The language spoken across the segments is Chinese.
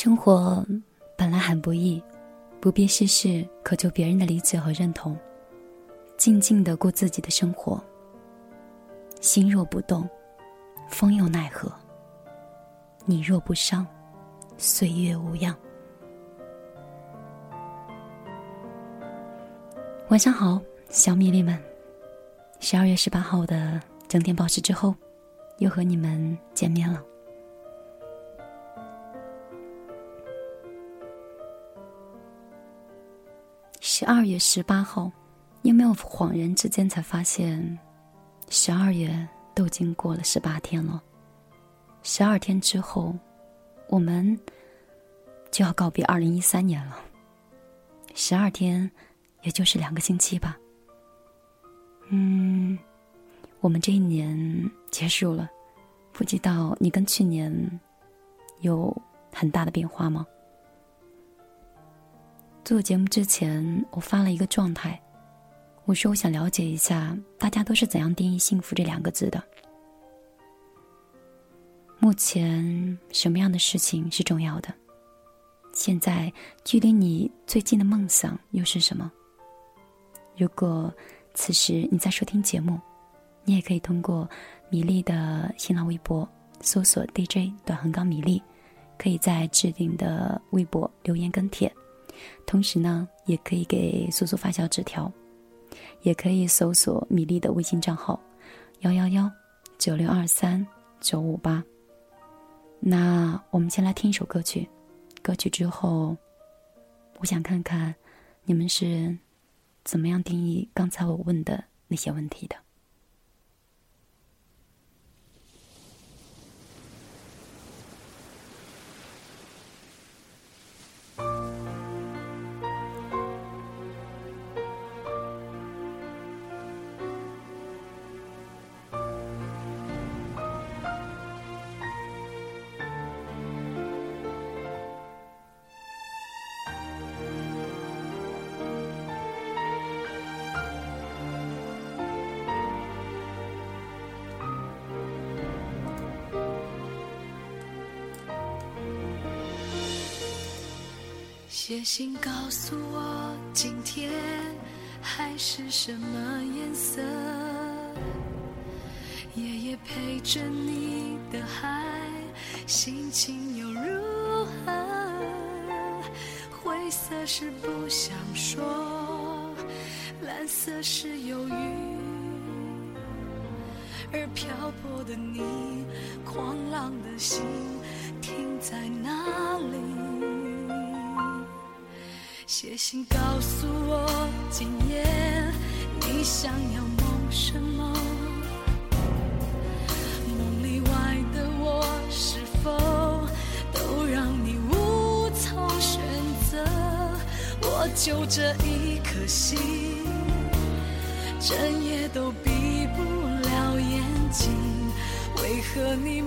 生活本来很不易，不必事事渴求别人的理解和认同，静静的过自己的生活。心若不动，风又奈何？你若不伤，岁月无恙。晚上好，小米粒们。十二月十八号的整点报时之后，又和你们见面了。二月十八号，有没有恍然之间才发现，十二月都已经过了十八天了？十二天之后，我们就要告别二零一三年了。十二天，也就是两个星期吧。嗯，我们这一年结束了，不知道你跟去年有很大的变化吗？做节目之前，我发了一个状态，我说我想了解一下大家都是怎样定义“幸福”这两个字的。目前什么样的事情是重要的？现在距离你最近的梦想又是什么？如果此时你在收听节目，你也可以通过米粒的新浪微博搜索 DJ 短横杠米粒，可以在置顶的微博留言跟帖。同时呢，也可以给苏苏发小纸条，也可以搜索米粒的微信账号幺幺幺九六二三九五八。那我们先来听一首歌曲，歌曲之后，我想看看你们是怎么样定义刚才我问的那些问题的。写信告诉我，今天海是什么颜色？夜夜陪着你的海，心情又如何？灰色是不想说，蓝色是忧郁，而漂泊的你，狂浪的心停在哪里？写信告诉我，今夜你想要梦什么？梦里外的我，是否都让你无从选择？我就这一颗心，整夜都闭不了眼睛。为何你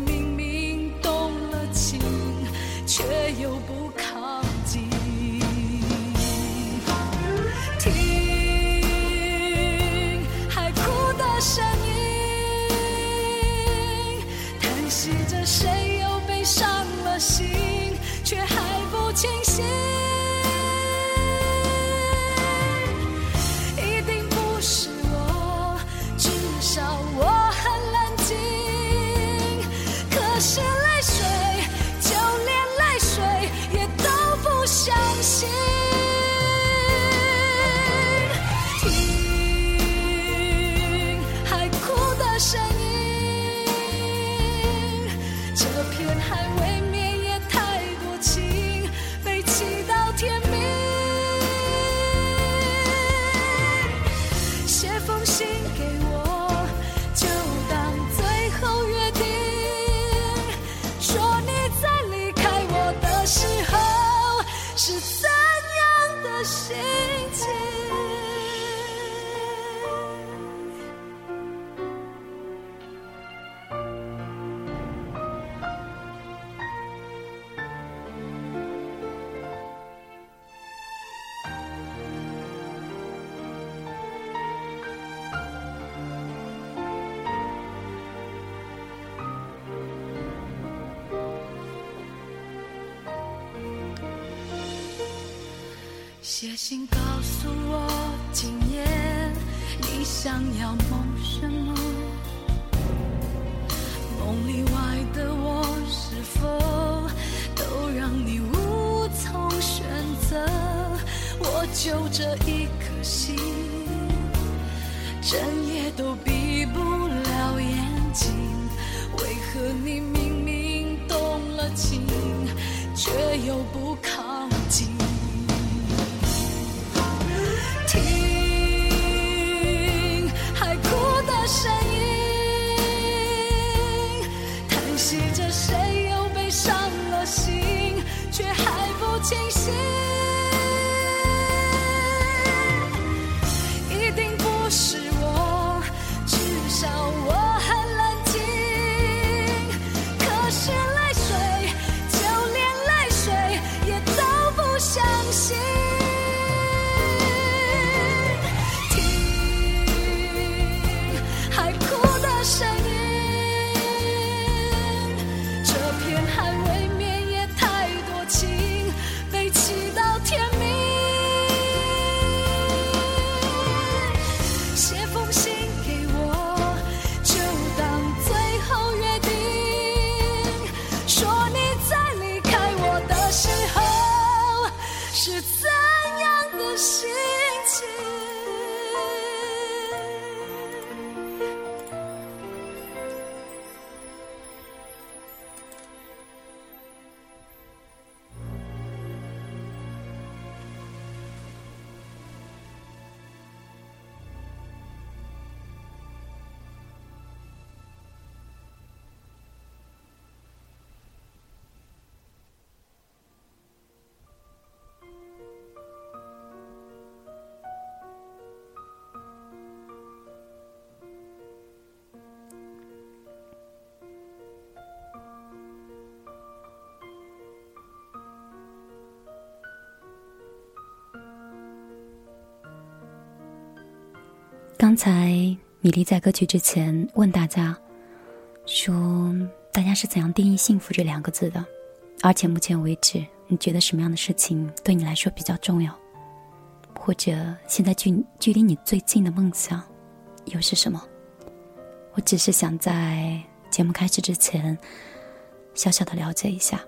这一刚才米粒在歌曲之前问大家，说大家是怎样定义幸福这两个字的？而且目前为止，你觉得什么样的事情对你来说比较重要？或者现在距距离你最近的梦想又是什么？我只是想在节目开始之前，小小的了解一下。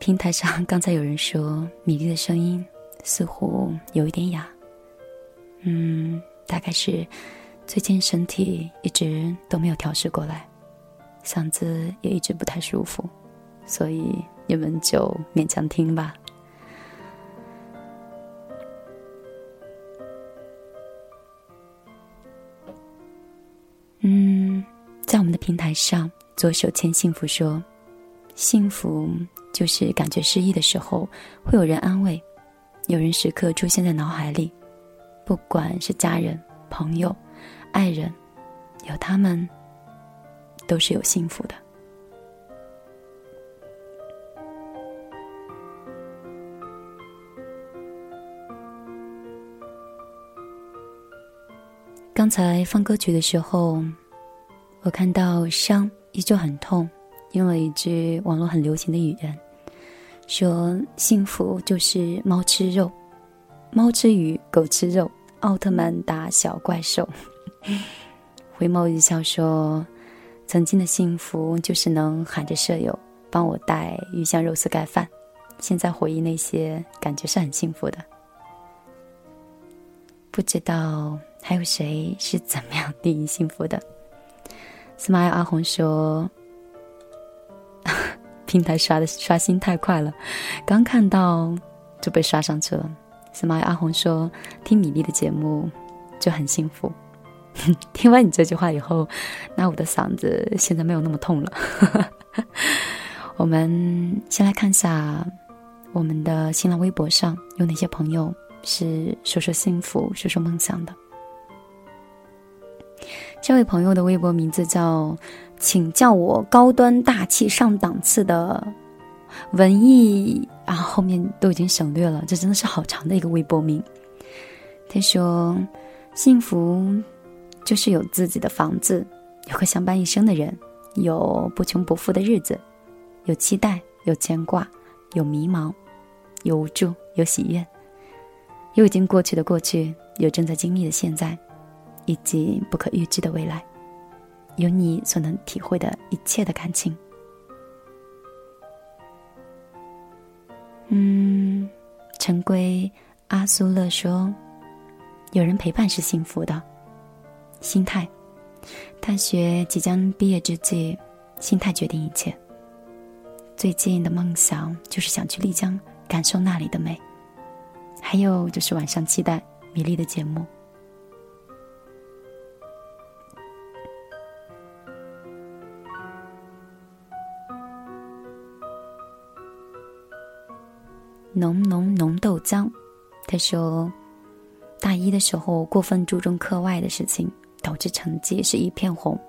平台上刚才有人说米粒的声音似乎有一点哑，嗯，大概是最近身体一直都没有调试过来，嗓子也一直不太舒服，所以你们就勉强听吧。嗯，在我们的平台上，左手牵幸福说：“幸福就是感觉失意的时候，会有人安慰，有人时刻出现在脑海里，不管是家人、朋友、爱人，有他们，都是有幸福的。”刚才放歌曲的时候，我看到伤依旧很痛，用了一句网络很流行的语言，说幸福就是猫吃肉，猫吃鱼，狗吃肉，奥特曼打小怪兽。回眸一笑说，曾经的幸福就是能喊着舍友帮我带鱼香肉丝盖饭，现在回忆那些，感觉是很幸福的。不知道还有谁是怎么样定义幸福的？smile 阿红说：“平台刷的刷新太快了，刚看到就被刷上去了。”smile 阿红说：“听米粒的节目就很幸福。”听完你这句话以后，那我的嗓子现在没有那么痛了。我们先来看一下我们的新浪微博上有哪些朋友。是说说幸福，说说梦想的。这位朋友的微博名字叫“请叫我高端大气上档次的文艺”，啊，后面都已经省略了，这真的是好长的一个微博名。他说：“幸福就是有自己的房子，有个相伴一生的人，有不穷不富的日子，有期待，有牵挂，有迷茫，有无助，有喜悦，有已经过去的过去，有正在经历的现在，以及不可预知的未来，有你所能体会的一切的感情。嗯，陈规阿苏勒说：“有人陪伴是幸福的。”心态，大学即将毕业之际，心态决定一切。最近的梦想就是想去丽江感受那里的美，还有就是晚上期待米粒的节目。浓浓浓豆浆，他说，大一的时候过分注重课外的事情，导致成绩是一片红。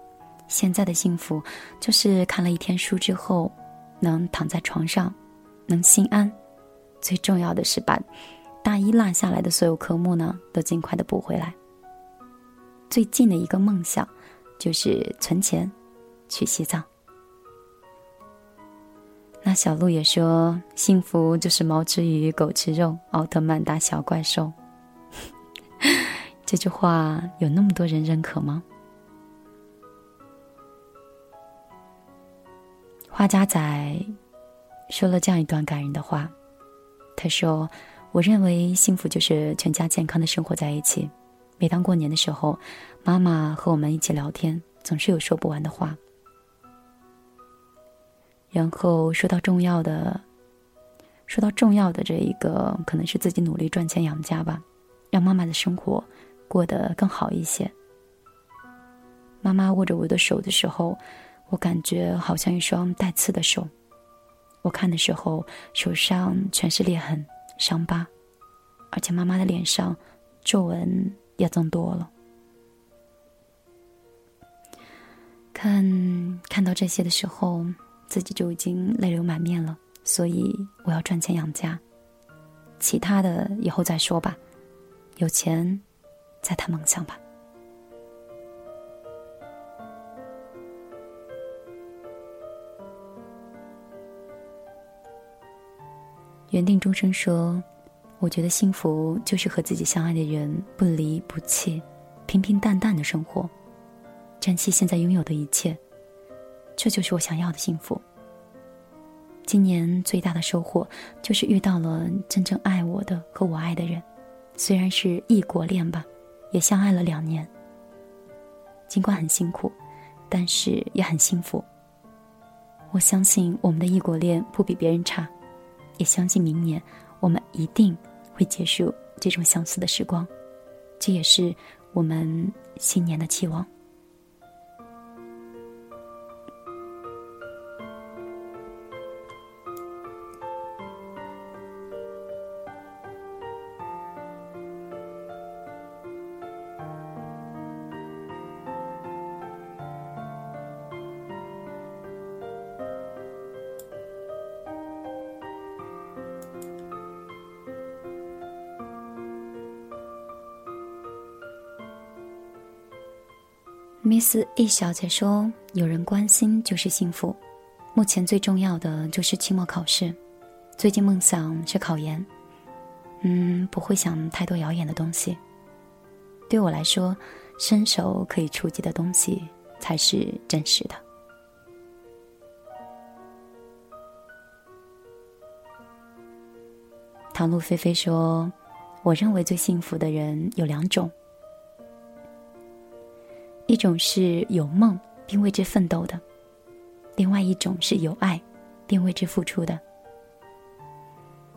现在的幸福，就是看了一天书之后，能躺在床上，能心安。最重要的是把大一落下来的所有科目呢，都尽快的补回来。最近的一个梦想，就是存钱，去西藏。那小鹿也说：“幸福就是猫吃鱼，狗吃肉，奥特曼打小怪兽。”这句话有那么多人认可吗？花家仔说了这样一段感人的话，他说：“我认为幸福就是全家健康的生活在一起。每当过年的时候，妈妈和我们一起聊天，总是有说不完的话。”然后说到重要的，说到重要的这一个，可能是自己努力赚钱养家吧，让妈妈的生活过得更好一些。妈妈握着我的手的时候，我感觉好像一双带刺的手。我看的时候，手上全是裂痕、伤疤，而且妈妈的脸上皱纹也增多了。看看到这些的时候。自己就已经泪流满面了，所以我要赚钱养家，其他的以后再说吧，有钱再谈梦想吧。缘定终生说：“我觉得幸福就是和自己相爱的人不离不弃，平平淡淡的生活，珍惜现在拥有的一切。”这就是我想要的幸福。今年最大的收获就是遇到了真正爱我的和我爱的人，虽然是异国恋吧，也相爱了两年。尽管很辛苦，但是也很幸福。我相信我们的异国恋不比别人差，也相信明年我们一定会结束这种相似的时光，这也是我们新年的期望。Miss E 小姐说：“有人关心就是幸福。目前最重要的就是期末考试，最近梦想是考研。嗯，不会想太多遥远的东西。对我来说，伸手可以触及的东西才是真实的。”唐露菲菲说：“我认为最幸福的人有两种。”一种是有梦并为之奋斗的，另外一种是有爱并为之付出的。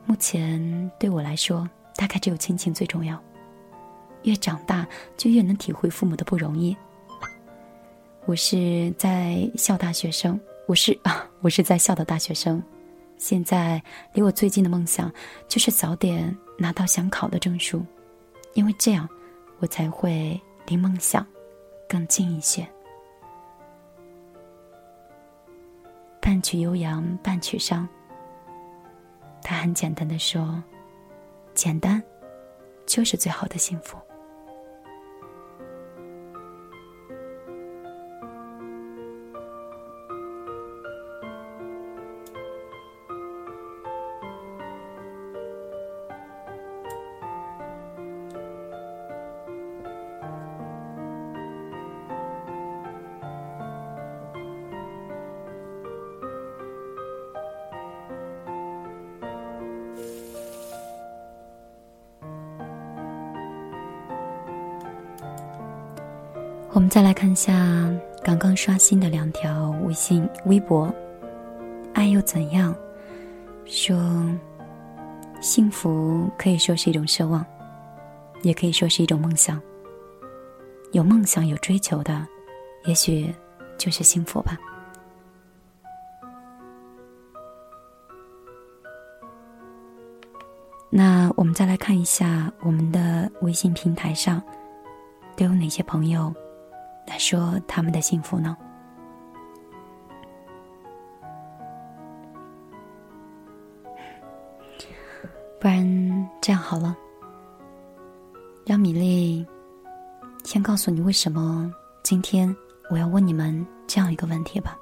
目前对我来说，大概只有亲情最重要。越长大，就越能体会父母的不容易。我是在校大学生，我是啊，我是在校的大学生。现在离我最近的梦想，就是早点拿到想考的证书，因为这样，我才会离梦想。更近一些。半曲悠扬，半曲伤。他很简单的说：“简单，就是最好的幸福。”再来看一下刚刚刷新的两条微信、微博。爱又怎样？说幸福可以说是一种奢望，也可以说是一种梦想。有梦想、有追求的，也许就是幸福吧。那我们再来看一下我们的微信平台上都有哪些朋友来说他们的幸福呢？不然这样好了，让米粒先告诉你为什么今天我要问你们这样一个问题吧。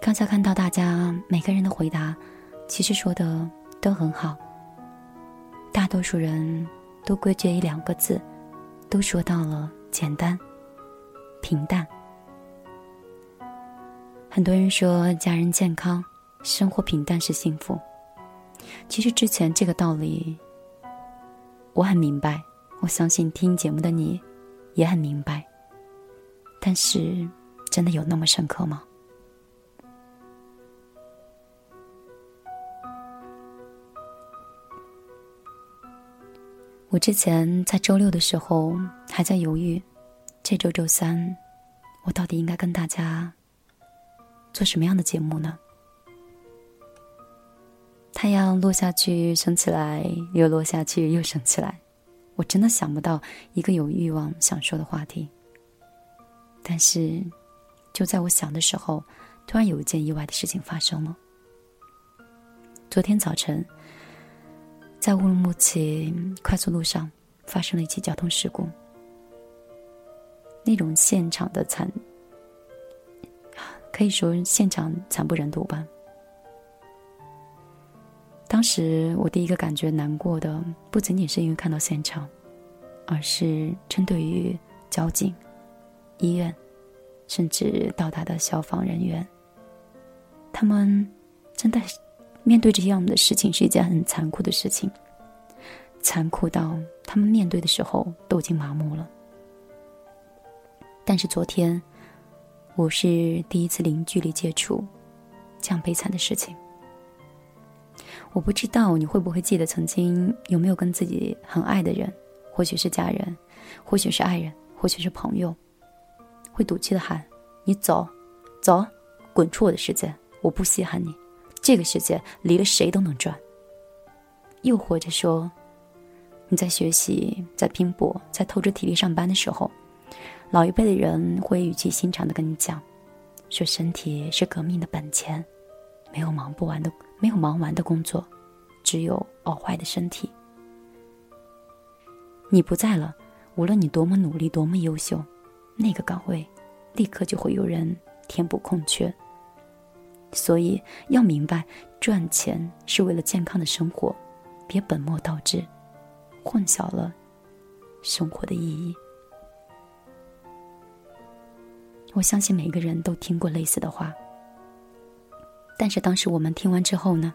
刚才看到大家每个人的回答。其实说的都很好，大多数人都归结于两个字，都说到了简单、平淡。很多人说家人健康、生活平淡是幸福。其实之前这个道理我很明白，我相信听节目的你也很明白。但是，真的有那么深刻吗？我之前在周六的时候还在犹豫，这周周三我到底应该跟大家做什么样的节目呢？太阳落下去升起来，又落下去又升起来，我真的想不到一个有欲望想说的话题。但是，就在我想的时候，突然有一件意外的事情发生了。昨天早晨。在乌鲁木齐快速路上发生了一起交通事故，那种现场的惨，可以说现场惨不忍睹吧。当时我第一个感觉难过的，不仅仅是因为看到现场，而是针对于交警、医院，甚至到达的消防人员，他们真的。面对这样的事情是一件很残酷的事情，残酷到他们面对的时候都已经麻木了。但是昨天，我是第一次零距离接触这样悲惨的事情。我不知道你会不会记得曾经有没有跟自己很爱的人，或许是家人，或许是爱人，或许是朋友，会赌气的喊：“你走，走，滚出我的世界，我不稀罕你。”这个世界离了谁都能转。又或者说，你在学习、在拼搏、在透支体力上班的时候，老一辈的人会语气心肠的跟你讲，说身体是革命的本钱，没有忙不完的，没有忙完的工作，只有熬坏的身体。你不在了，无论你多么努力、多么优秀，那个岗位，立刻就会有人填补空缺。所以要明白，赚钱是为了健康的生活，别本末倒置，混淆了生活的意义。我相信每个人都听过类似的话，但是当时我们听完之后呢？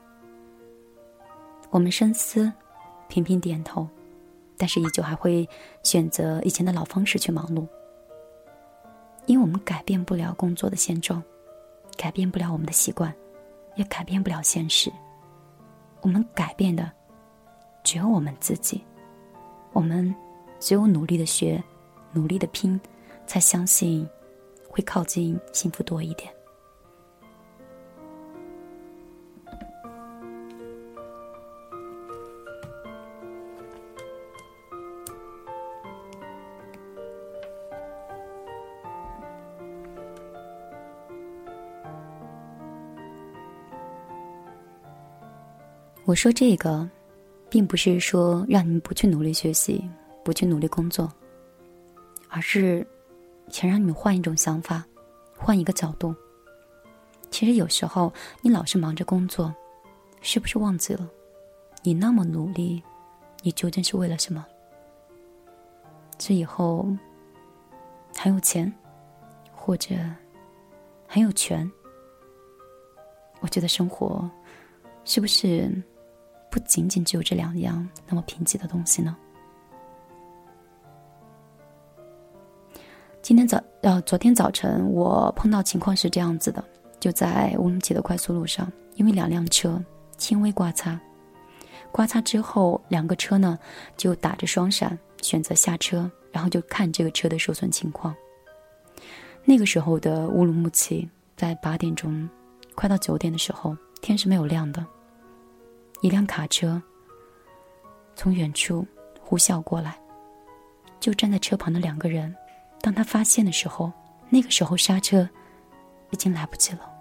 我们深思，频频点头，但是依旧还会选择以前的老方式去忙碌，因为我们改变不了工作的现状。改变不了我们的习惯，也改变不了现实。我们改变的只有我们自己。我们只有努力的学，努力的拼，才相信会靠近幸福多一点。我说这个，并不是说让你们不去努力学习，不去努力工作，而是想让你们换一种想法，换一个角度。其实有时候你老是忙着工作，是不是忘记了，你那么努力，你究竟是为了什么？这以后很有钱，或者很有权，我觉得生活是不是？不仅仅只有这两样那么贫瘠的东西呢。今天早呃，昨天早晨我碰到情况是这样子的，就在乌鲁木齐的快速路上，因为两辆车轻微刮擦，刮擦之后两个车呢就打着双闪，选择下车，然后就看这个车的受损情况。那个时候的乌鲁木齐在八点钟，快到九点的时候，天是没有亮的。一辆卡车从远处呼啸过来，就站在车旁的两个人。当他发现的时候，那个时候刹车已经来不及了。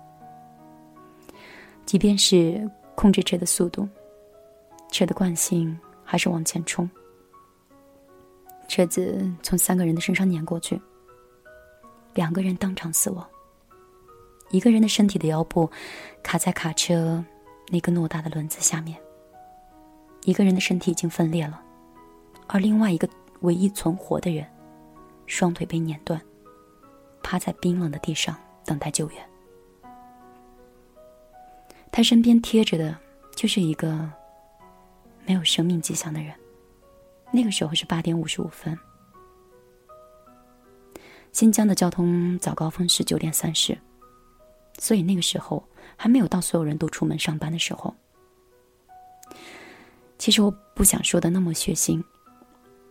即便是控制车的速度，车的惯性还是往前冲。车子从三个人的身上碾过去，两个人当场死亡。一个人的身体的腰部卡在卡车那个偌大的轮子下面，一个人的身体已经分裂了，而另外一个唯一存活的人。双腿被碾断，趴在冰冷的地上等待救援。他身边贴着的，就是一个没有生命迹象的人。那个时候是八点五十五分。新疆的交通早高峰是九点三十，所以那个时候还没有到所有人都出门上班的时候。其实我不想说的那么血腥，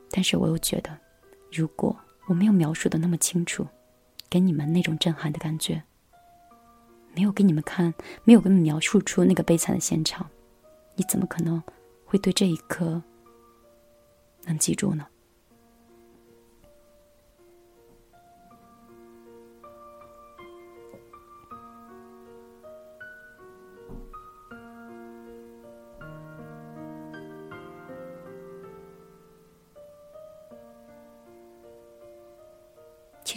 但是我又觉得，如果……我没有描述的那么清楚，给你们那种震撼的感觉。没有给你们看，没有给你们描述出那个悲惨的现场，你怎么可能会对这一刻能记住呢？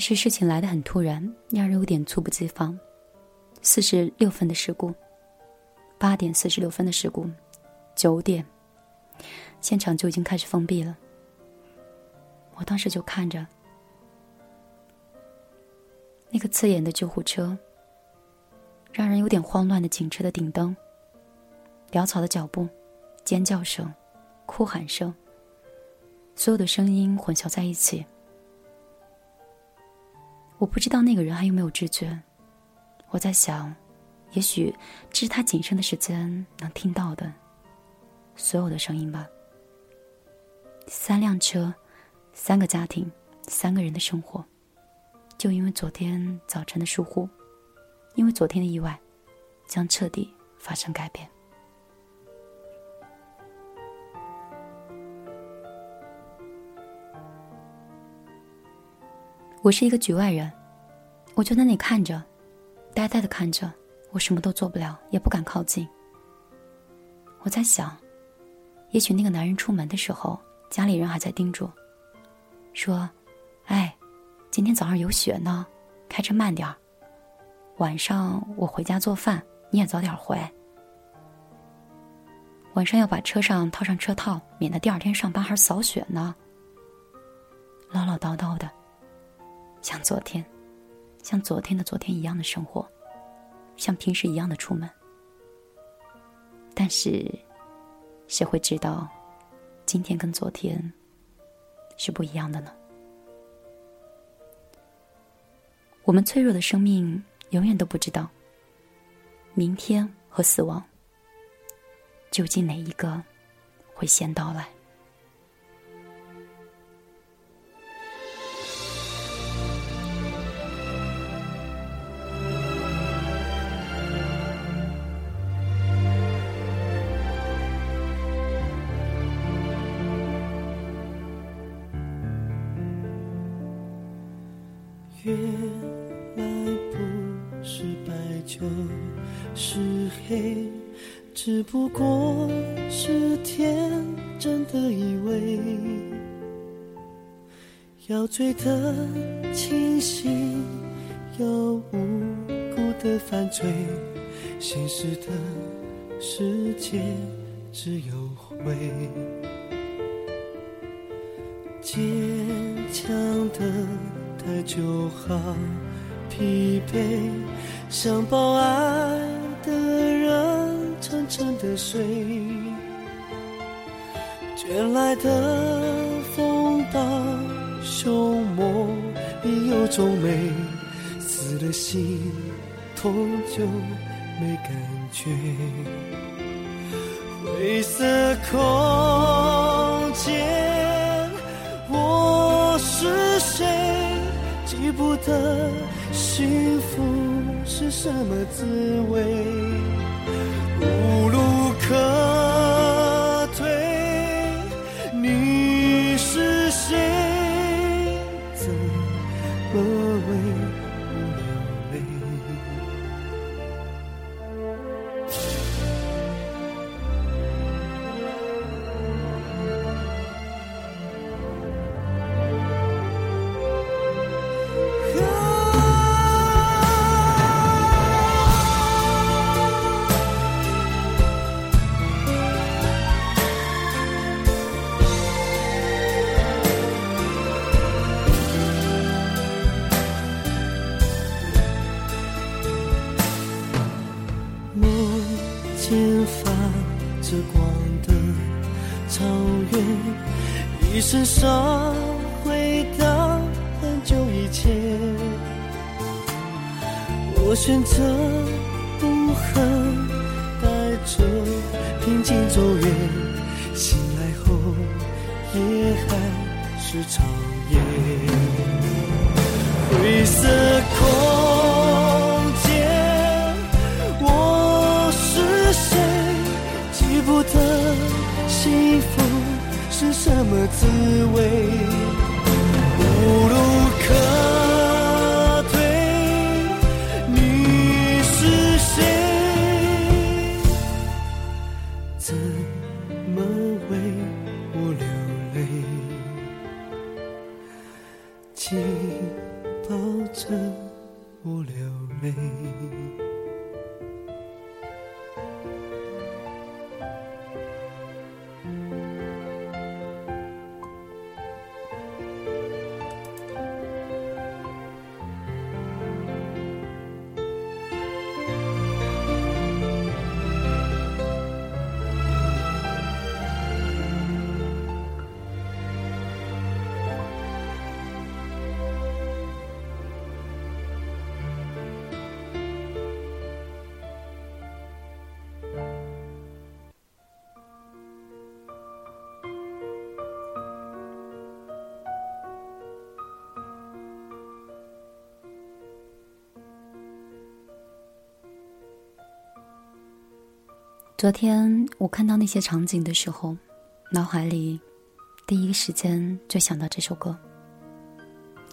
是事情来得很突然，让人有点猝不及防。四十六分的事故，八点四十六分的事故，九点，现场就已经开始封闭了。我当时就看着那个刺眼的救护车，让人有点慌乱的警车的顶灯，潦草的脚步，尖叫声，哭喊声，所有的声音混淆在一起。我不知道那个人还有没有知觉，我在想，也许这是他仅剩的时间能听到的所有的声音吧。三辆车，三个家庭，三个人的生活，就因为昨天早晨的疏忽，因为昨天的意外，将彻底发生改变。我是一个局外人，我就在那里看着，呆呆的看着，我什么都做不了，也不敢靠近。我在想，也许那个男人出门的时候，家里人还在叮嘱，说：“哎，今天早上有雪呢，开车慢点儿。晚上我回家做饭，你也早点回。晚上要把车上套上车套，免得第二天上班还扫雪呢。”唠唠叨叨的。像昨天，像昨天的昨天一样的生活，像平时一样的出门。但是，谁会知道，今天跟昨天是不一样的呢？我们脆弱的生命永远都不知道，明天和死亡究竟哪一个会先到来。只不过是天真的以为，要醉得清醒，要无辜的犯罪，现实的世界只有灰，坚强的。太就好疲惫，想抱爱沉的睡，卷来的风暴，凶猛已有种美，死了心痛就没感觉。灰色空间，我是谁？记不得幸福是什么滋味，我选择不恨，带着平静走远，醒来后也还是长夜。灰色空间，我是谁？记不得幸福是什么滋味，昨天我看到那些场景的时候，脑海里第一时间就想到这首歌。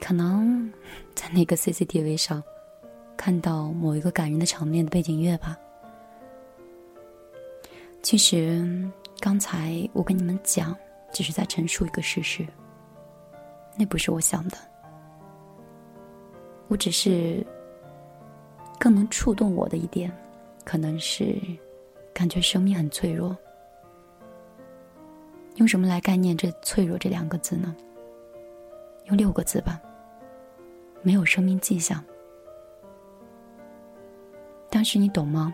可能在那个 CCTV 上看到某一个感人的场面的背景乐吧。其实刚才我跟你们讲，只是在陈述一个事实，那不是我想的，我只是更能触动我的一点，可能是。感觉生命很脆弱，用什么来概念这“脆弱”这两个字呢？用六个字吧。没有生命迹象。当时你懂吗？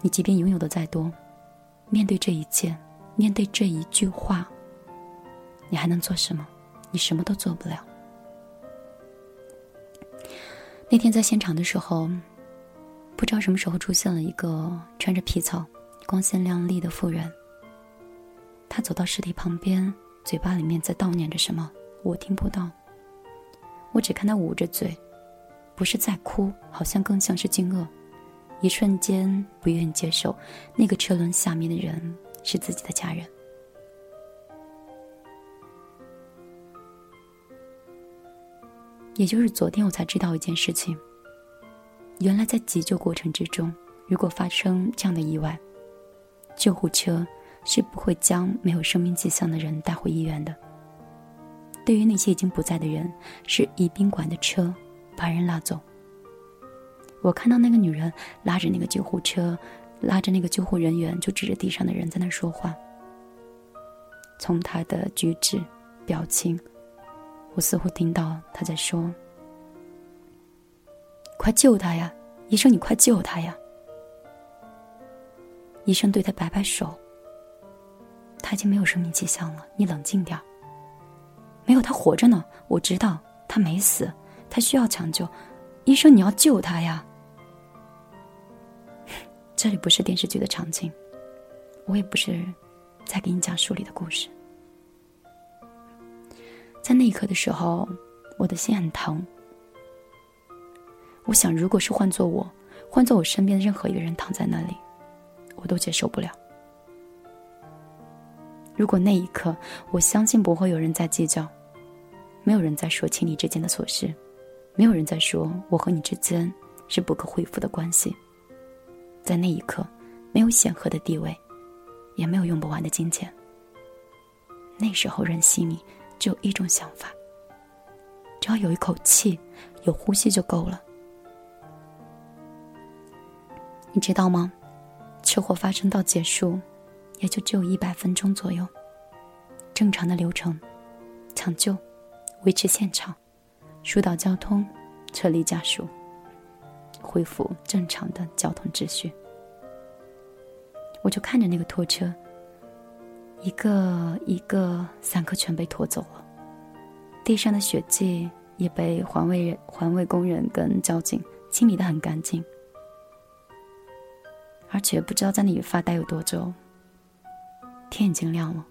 你即便拥有的再多，面对这一切，面对这一句话，你还能做什么？你什么都做不了。那天在现场的时候，不知道什么时候出现了一个穿着皮草。光鲜亮丽的妇人，她走到尸体旁边，嘴巴里面在悼念着什么，我听不到。我只看她捂着嘴，不是在哭，好像更像是惊愕，一瞬间不愿意接受那个车轮下面的人是自己的家人。也就是昨天，我才知道一件事情。原来在急救过程之中，如果发生这样的意外，救护车是不会将没有生命迹象的人带回医院的。对于那些已经不在的人，是以宾馆的车把人拉走。我看到那个女人拉着那个救护车，拉着那个救护人员，就指着地上的人在那说话。从她的举止、表情，我似乎听到她在说：“快救他呀，医生，你快救他呀！”医生对他摆摆手。他已经没有生命迹象了，你冷静点。没有，他活着呢，我知道他没死，他需要抢救，医生你要救他呀！这里不是电视剧的场景，我也不是在给你讲书里的故事。在那一刻的时候，我的心很疼。我想，如果是换做我，换做我身边的任何一个人躺在那里，我都接受不了。如果那一刻，我相信不会有人在计较，没有人在说情侣之间的琐事，没有人在说我和你之间是不可恢复的关系。在那一刻，没有显赫的地位，也没有用不完的金钱。那时候人心里只有一种想法：只要有一口气，有呼吸就够了。你知道吗？车祸发生到结束，也就只有一百分钟左右。正常的流程：抢救、维持现场、疏导交通、撤离家属。恢复正常的交通秩序，我就看着那个拖车，一个一个散客全被拖走了，地上的血迹也被环卫人、环卫工人跟交警清理的很干净，而且不知道在那里发呆有多久，天已经亮了，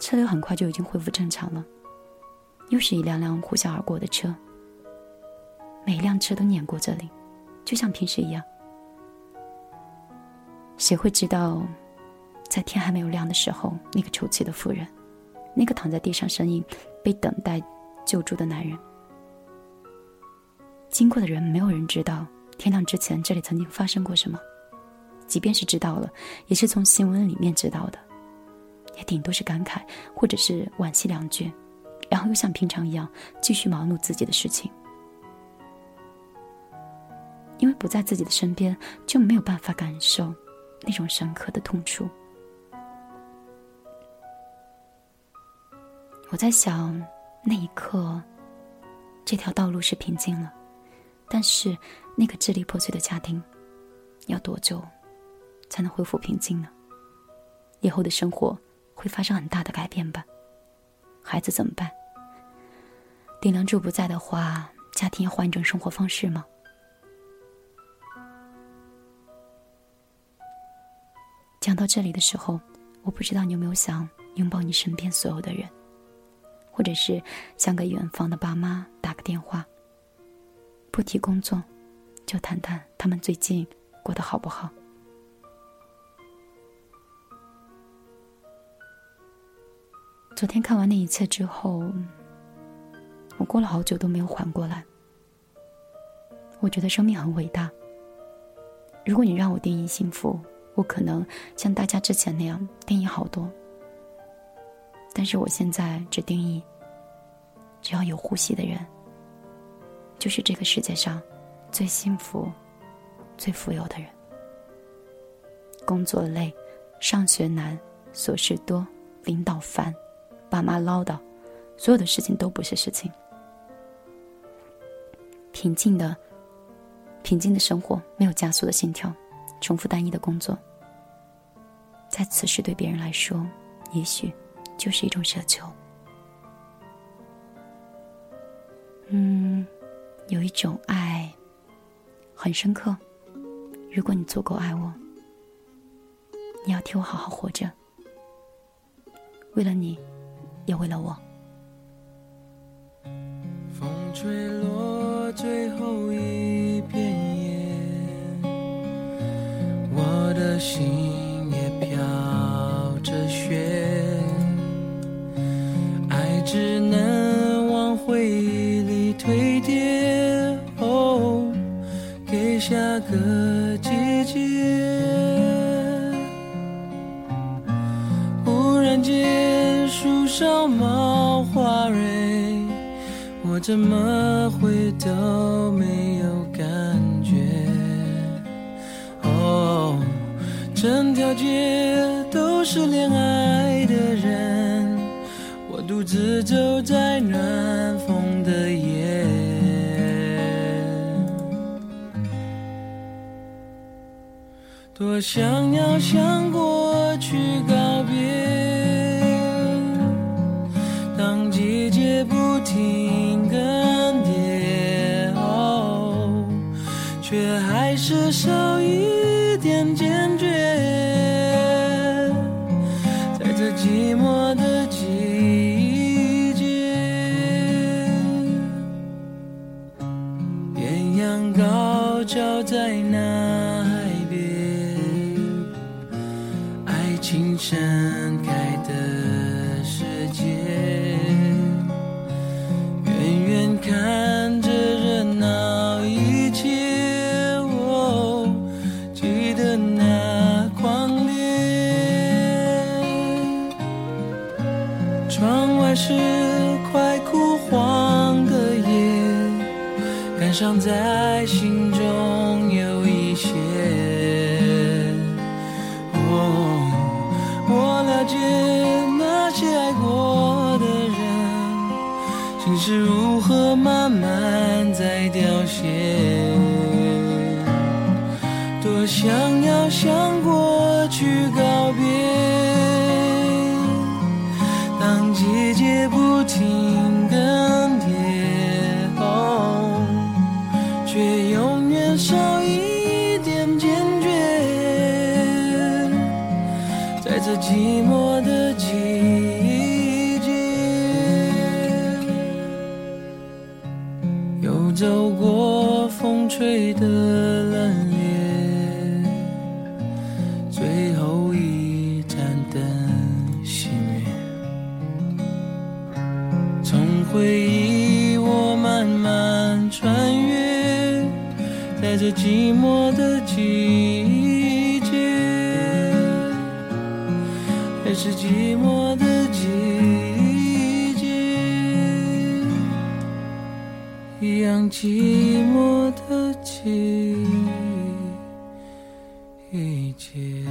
车流很快就已经恢复正常了，又是一辆辆呼啸而过的车。每辆车都碾过这里，就像平时一样。谁会知道，在天还没有亮的时候，那个抽泣的妇人，那个躺在地上呻吟、被等待救助的男人，经过的人，没有人知道天亮之前这里曾经发生过什么。即便是知道了，也是从新闻里面知道的，也顶多是感慨或者是惋惜两句，然后又像平常一样继续忙碌自己的事情。因为不在自己的身边，就没有办法感受那种深刻的痛楚。我在想，那一刻，这条道路是平静了，但是那个支离破碎的家庭，要多久才能恢复平静呢？以后的生活会发生很大的改变吧？孩子怎么办？顶梁柱不在的话，家庭要换一种生活方式吗？讲到这里的时候，我不知道你有没有想拥抱你身边所有的人，或者是想给远方的爸妈打个电话。不提工作，就谈谈他们最近过得好不好。昨天看完那一切之后，我过了好久都没有缓过来。我觉得生命很伟大。如果你让我定义幸福，我可能像大家之前那样定义好多，但是我现在只定义：只要有呼吸的人，就是这个世界上最幸福、最富有的人。工作累，上学难，琐事多，领导烦，爸妈唠叨，所有的事情都不是事情。平静的、平静的生活，没有加速的心跳，重复单一的工作。在此时，对别人来说，也许就是一种奢求。嗯，有一种爱很深刻。如果你足够爱我，你要替我好好活着。为了你，也为了我。风吹落最后一片叶，我的心。树上冒花蕊，我怎么会都没有感觉？哦，整条街都是恋爱的人，我独自走在暖风的夜。多想要向过去阳高照在那海边爱情深在心中有一些。我了解那些爱过的人，心是如何慢慢在凋谢。多想要向节。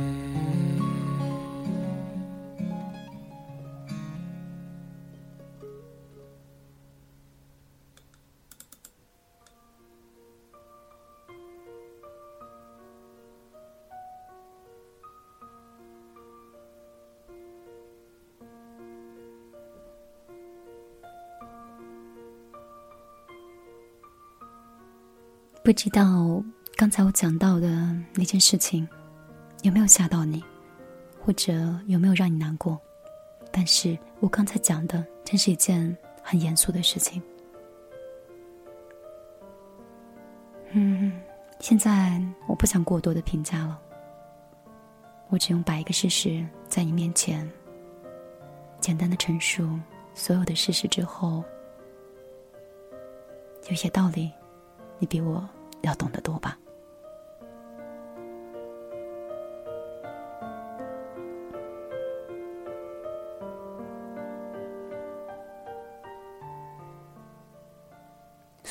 不知道刚才我讲到的那件事情，有没有吓到你，或者有没有让你难过？但是我刚才讲的，真是一件很严肃的事情。嗯，现在我不想过多的评价了，我只用摆一个事实在你面前，简单的陈述所有的事实之后，有些道理，你比我要懂得多吧。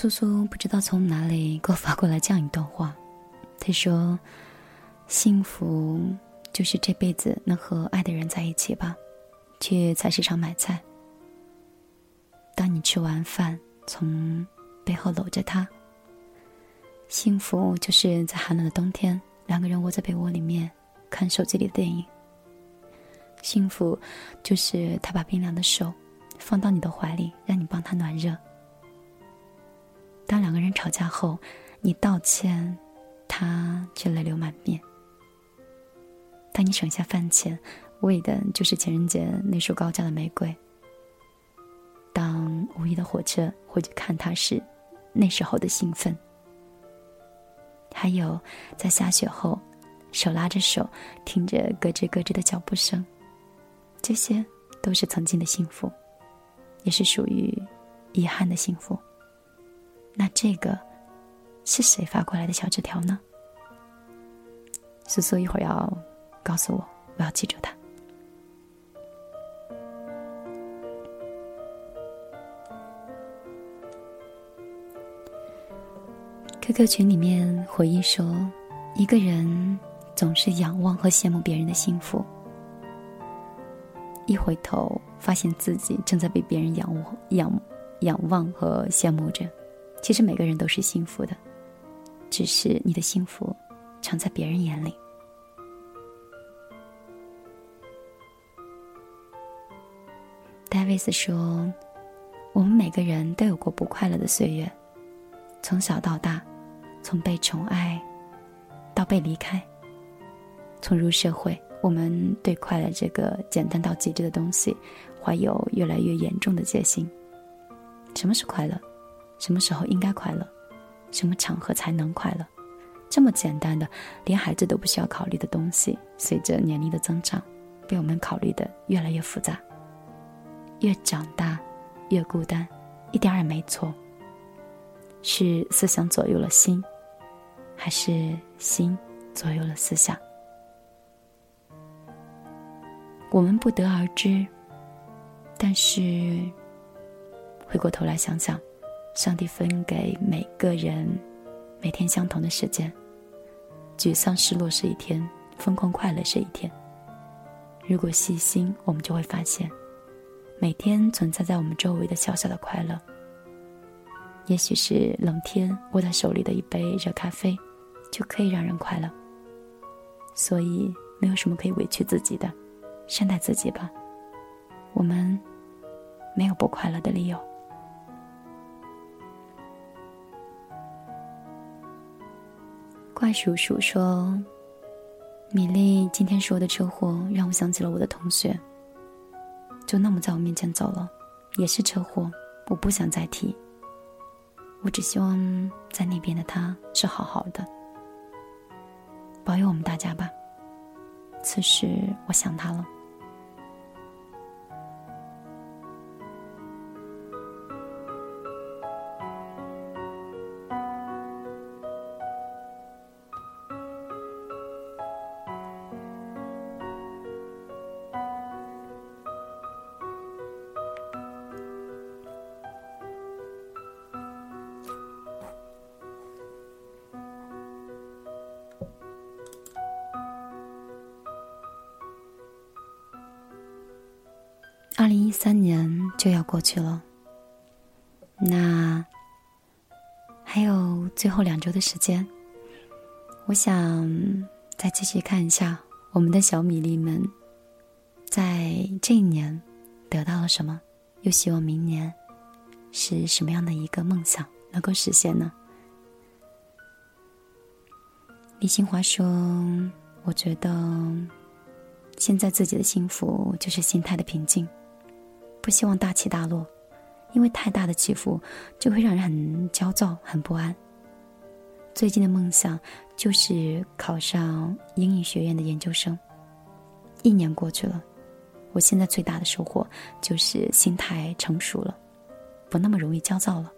苏苏不知道从哪里给我发过来这样一段话，他说：“幸福就是这辈子能和爱的人在一起吧，去菜市场买菜。当你吃完饭，从背后搂着他。幸福就是在寒冷的冬天，两个人窝在被窝里面看手机里的电影。幸福就是他把冰凉的手放到你的怀里，让你帮他暖热。”当两个人吵架后，你道歉，他却泪流满面。当你省下饭钱，为的就是情人节那束高价的玫瑰。当五一的火车回去看他时，那时候的兴奋。还有在下雪后，手拉着手，听着咯吱咯吱的脚步声，这些都是曾经的幸福，也是属于遗憾的幸福。那这个是谁发过来的小纸条呢？苏苏一会儿要告诉我，我要记住它。QQ 群里面回忆说，一个人总是仰望和羡慕别人的幸福，一回头发现自己正在被别人仰望、仰仰望和羡慕着。其实每个人都是幸福的，只是你的幸福藏在别人眼里。戴维斯说：“我们每个人都有过不快乐的岁月，从小到大，从被宠爱到被离开，从入社会，我们对快乐这个简单到极致的东西，怀有越来越严重的戒心。什么是快乐？”什么时候应该快乐？什么场合才能快乐？这么简单的，连孩子都不需要考虑的东西，随着年龄的增长，被我们考虑的越来越复杂，越长大越孤单，一点也没错。是思想左右了心，还是心左右了思想？我们不得而知。但是，回过头来想想，上帝分给每个人每天相同的时间，沮丧失落是一天，疯狂快乐是一天。如果细心，我们就会发现，每天存在在我们周围的小小的快乐。也许是冷天握在手里的一杯热咖啡，就可以让人快乐。所以没有什么可以委屈自己的，善待自己吧。我们没有不快乐的理由。怪叔叔说：“米粒今天是我的车祸让我想起了我的同学，就那么在我面前走了，也是车祸。我不想再提。”我只希望在那边的他是好好的，保佑我们大家吧。此时我想他了。过去了，那还有最后两周的时间，我想再继续看一下我们的小米粒们，在这一年得到了什么，又希望明年是什么样的一个梦想能够实现呢？李新华说：“我觉得现在自己的幸福就是心态的平静。”不希望大起大落，因为太大的起伏就会让人很焦躁、很不安。最近的梦想就是考上英语学院的研究生。一年过去了，我现在最大的收获就是心态成熟了，不那么容易焦躁了，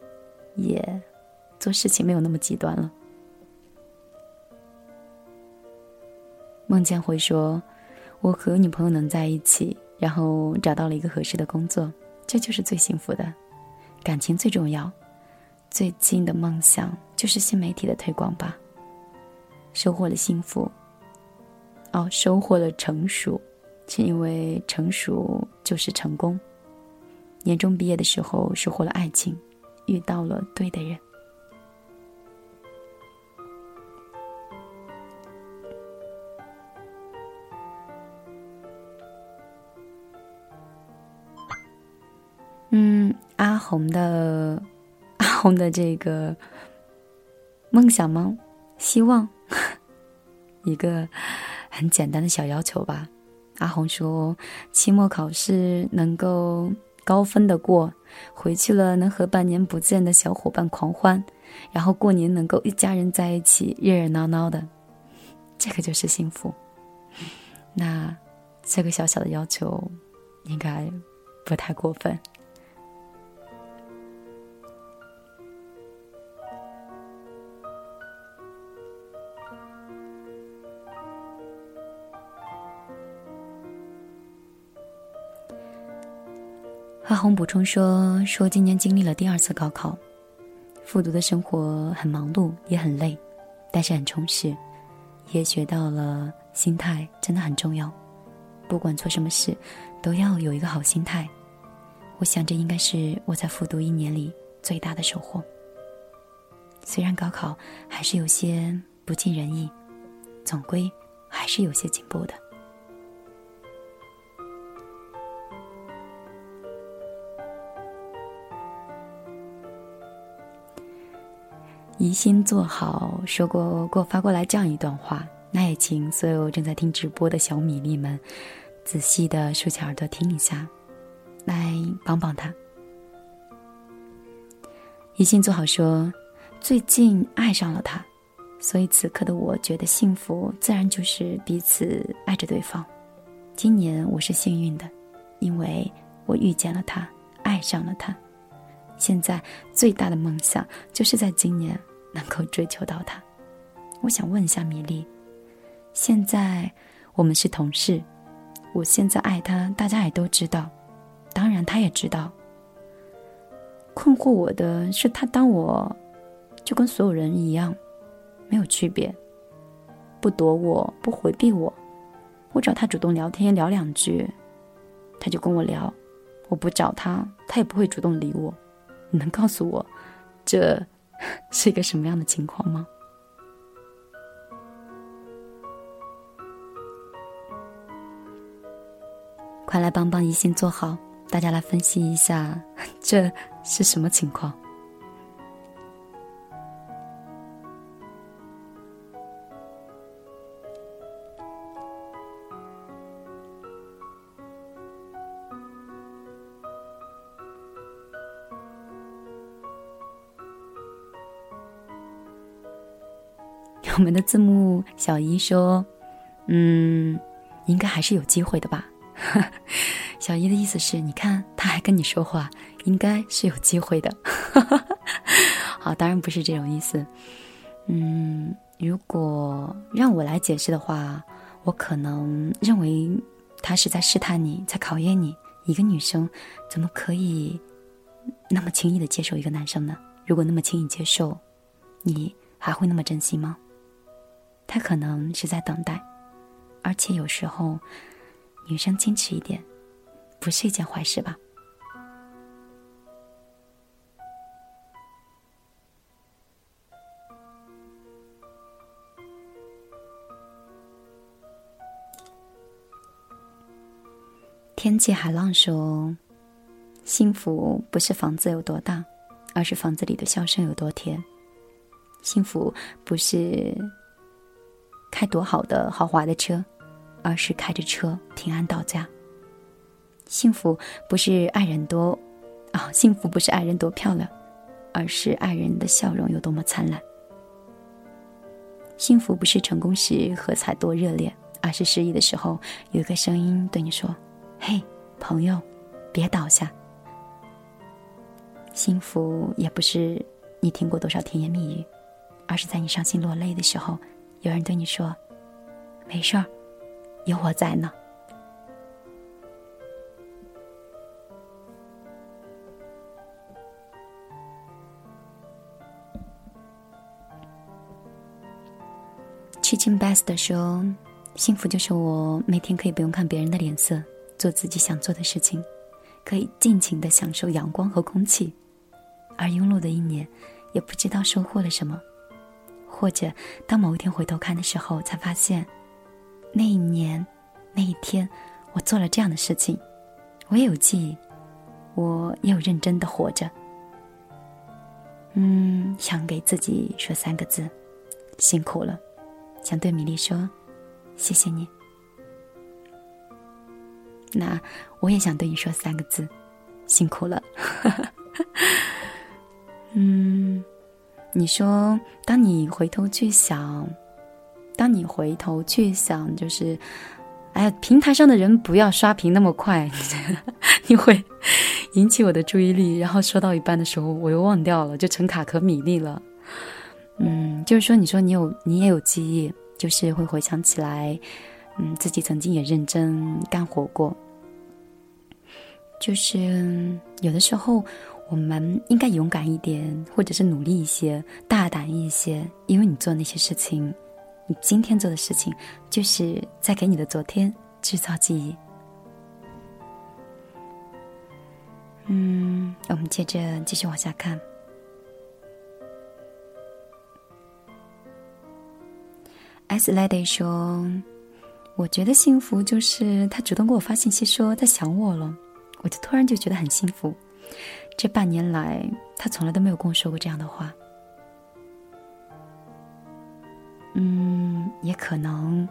也做事情没有那么极端了。孟建辉说：“我和女朋友能在一起。”然后找到了一个合适的工作，这就是最幸福的。感情最重要。最近的梦想就是新媒体的推广吧。收获了幸福。哦，收获了成熟，是因为成熟就是成功。年终毕业的时候收获了爱情，遇到了对的人。阿红的阿红的这个梦想吗？希望 一个很简单的小要求吧。阿红说，期末考试能够高分的过，回去了能和半年不见的小伙伴狂欢，然后过年能够一家人在一起热热闹闹的，这个就是幸福。那这个小小的要求应该不太过分。阿红补充说：“说今年经历了第二次高考，复读的生活很忙碌，也很累，但是很充实，也学到了心态真的很重要。不管做什么事，都要有一个好心态。我想这应该是我在复读一年里最大的收获。虽然高考还是有些不尽人意，总归还是有些进步的。”宜心做好说过，给我发过来这样一段话，那也请所有正在听直播的小米粒们，仔细的竖起耳朵听一下，来帮帮他。宜心做好说，最近爱上了他，所以此刻的我觉得幸福，自然就是彼此爱着对方，今年我是幸运的，因为我遇见了他，爱上了他。现在最大的梦想就是在今年能够追求到他。我想问一下米粒，现在我们是同事，我现在爱他，大家也都知道，当然他也知道。困惑我的是，他当我就跟所有人一样，没有区别，不躲我，不回避我。我找他主动聊天聊两句，他就跟我聊；我不找他，他也不会主动理我。你能告诉我，这 是一个什么样的情况吗？快来帮帮一心做好，大家来分析一下，这是什么情况？我们的字幕小姨说：“嗯，应该还是有机会的吧。”小姨的意思是，你看他还跟你说话，应该是有机会的。好，当然不是这种意思。嗯，如果让我来解释的话，我可能认为他是在试探你，在考验你。一个女生怎么可以那么轻易的接受一个男生呢？如果那么轻易接受，你还会那么珍惜吗？他可能是在等待，而且有时候，女生矜持一点，不是一件坏事吧？天气海浪说：“幸福不是房子有多大，而是房子里的笑声有多甜。幸福不是……”开多好的豪华的车，而是开着车平安到家。幸福不是爱人多，啊，幸福不是爱人多漂亮，而是爱人的笑容有多么灿烂。幸福不是成功时喝彩多热烈，而是失意的时候有一个声音对你说：“嘿，朋友，别倒下。”幸福也不是你听过多少甜言蜜语，而是在你伤心落泪的时候。有人对你说：“没事儿，有我在呢。”去亲 best 说：“幸福就是我每天可以不用看别人的脸色，做自己想做的事情，可以尽情的享受阳光和空气，而庸碌的一年，也不知道收获了什么。”或者，当某一天回头看的时候，才发现，那一年，那一天，我做了这样的事情，我也有记忆，我也有认真的活着。嗯，想给自己说三个字：辛苦了。想对米粒说，谢谢你。那我也想对你说三个字：辛苦了。嗯。你说，当你回头去想，当你回头去想，就是，哎，平台上的人不要刷屏那么快，你会引起我的注意力。然后说到一半的时候，我又忘掉了，就成卡壳米粒了。嗯，就是说，你说你有，你也有记忆，就是会回想起来，嗯，自己曾经也认真干活过，就是有的时候。我们应该勇敢一点，或者是努力一些、大胆一些，因为你做那些事情，你今天做的事情，就是在给你的昨天制造记忆。嗯，我们接着继续往下看。S Lady 说：“我觉得幸福就是他主动给我发信息说他想我了，我就突然就觉得很幸福。”这半年来，他从来都没有跟我说过这样的话。嗯，也可能，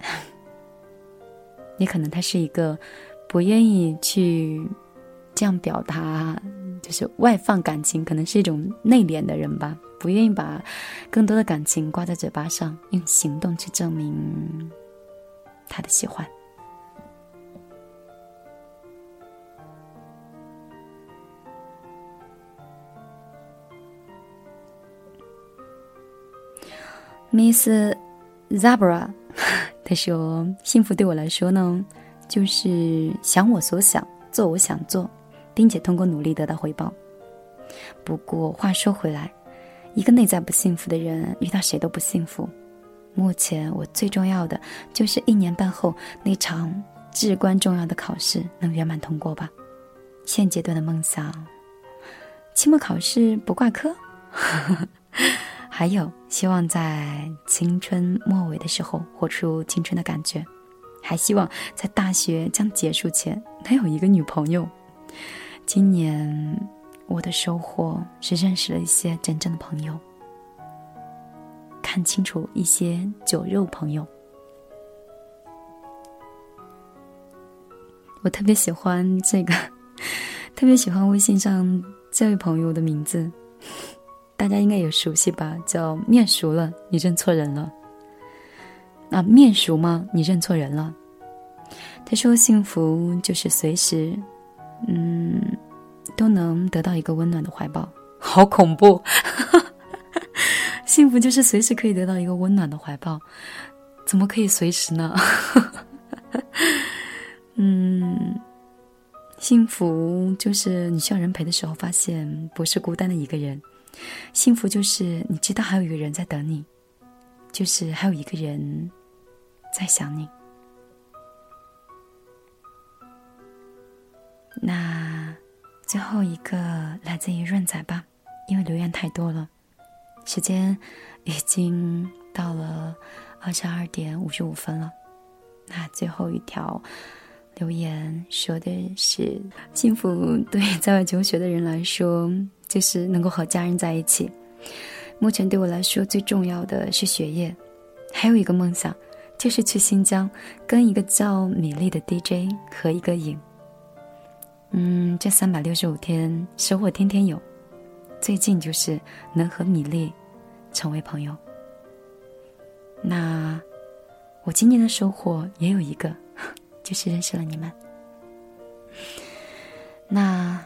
也可能他是一个不愿意去这样表达，就是外放感情，可能是一种内敛的人吧，不愿意把更多的感情挂在嘴巴上，用行动去证明他的喜欢。Miss Zabra，他说：“幸福对我来说呢，就是想我所想，做我想做，并且通过努力得到回报。不过话说回来，一个内在不幸福的人，遇到谁都不幸福。目前我最重要的就是一年半后那场至关重要的考试能圆满通过吧。现阶段的梦想，期末考试不挂科。”还有，希望在青春末尾的时候活出青春的感觉，还希望在大学将结束前能有一个女朋友。今年我的收获是认识了一些真正的朋友，看清楚一些酒肉朋友。我特别喜欢这个，特别喜欢微信上这位朋友的名字。大家应该也熟悉吧？叫面熟了，你认错人了。那面熟吗？你认错人了。他说：“幸福就是随时，嗯，都能得到一个温暖的怀抱。”好恐怖！幸福就是随时可以得到一个温暖的怀抱，怎么可以随时呢？嗯，幸福就是你需要人陪的时候，发现不是孤单的一个人。幸福就是你知道还有一个人在等你，就是还有一个人在想你。那最后一个来自于润仔吧，因为留言太多了，时间已经到了二十二点五十五分了。那最后一条留言说的是：幸福对在外求学的人来说。就是能够和家人在一起。目前对我来说最重要的是学业，还有一个梦想，就是去新疆跟一个叫米粒的 DJ 合一个影。嗯，这三百六十五天收获天天有，最近就是能和米粒成为朋友。那我今年的收获也有一个，就是认识了你们。那。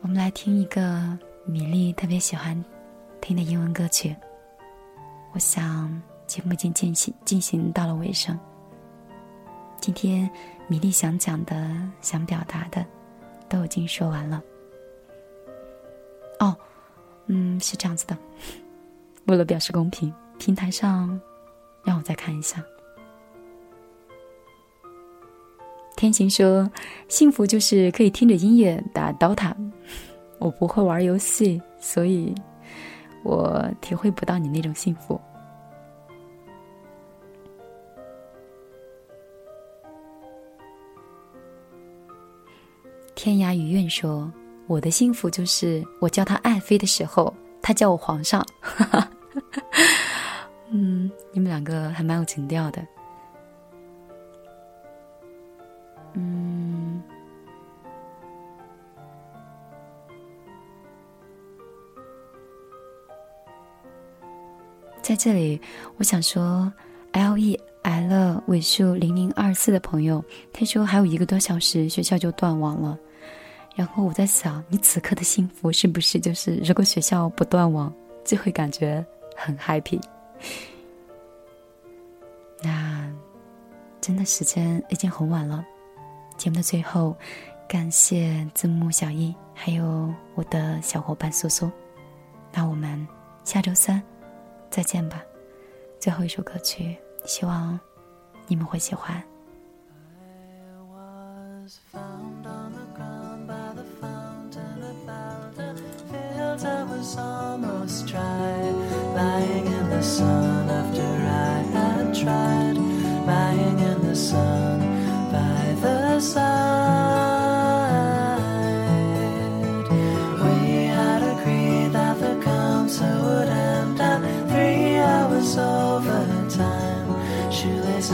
我们来听一个米粒特别喜欢听的英文歌曲。我想节目已经进行进行到了尾声。今天米粒想讲的、想表达的都已经说完了。哦，嗯，是这样子的。为了表示公平，平台上让我再看一下。天晴说：“幸福就是可以听着音乐打 DOTA。我不会玩游戏，所以我体会不到你那种幸福。”天涯余愿说：“我的幸福就是我叫他爱妃的时候，他叫我皇上。”嗯，你们两个还蛮有情调的。在这里，我想说，L E L 尾数零零二四的朋友，听说还有一个多小时学校就断网了。然后我在想，你此刻的幸福是不是就是，如果学校不断网，就会感觉很 happy？那真的时间已经很晚了。节目的最后，感谢字幕小易，还有我的小伙伴苏苏。那我们下周三再见吧，最后一首歌曲，希望你们会喜欢。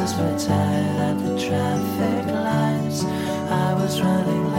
chances were tired at the traffic lights. I was running.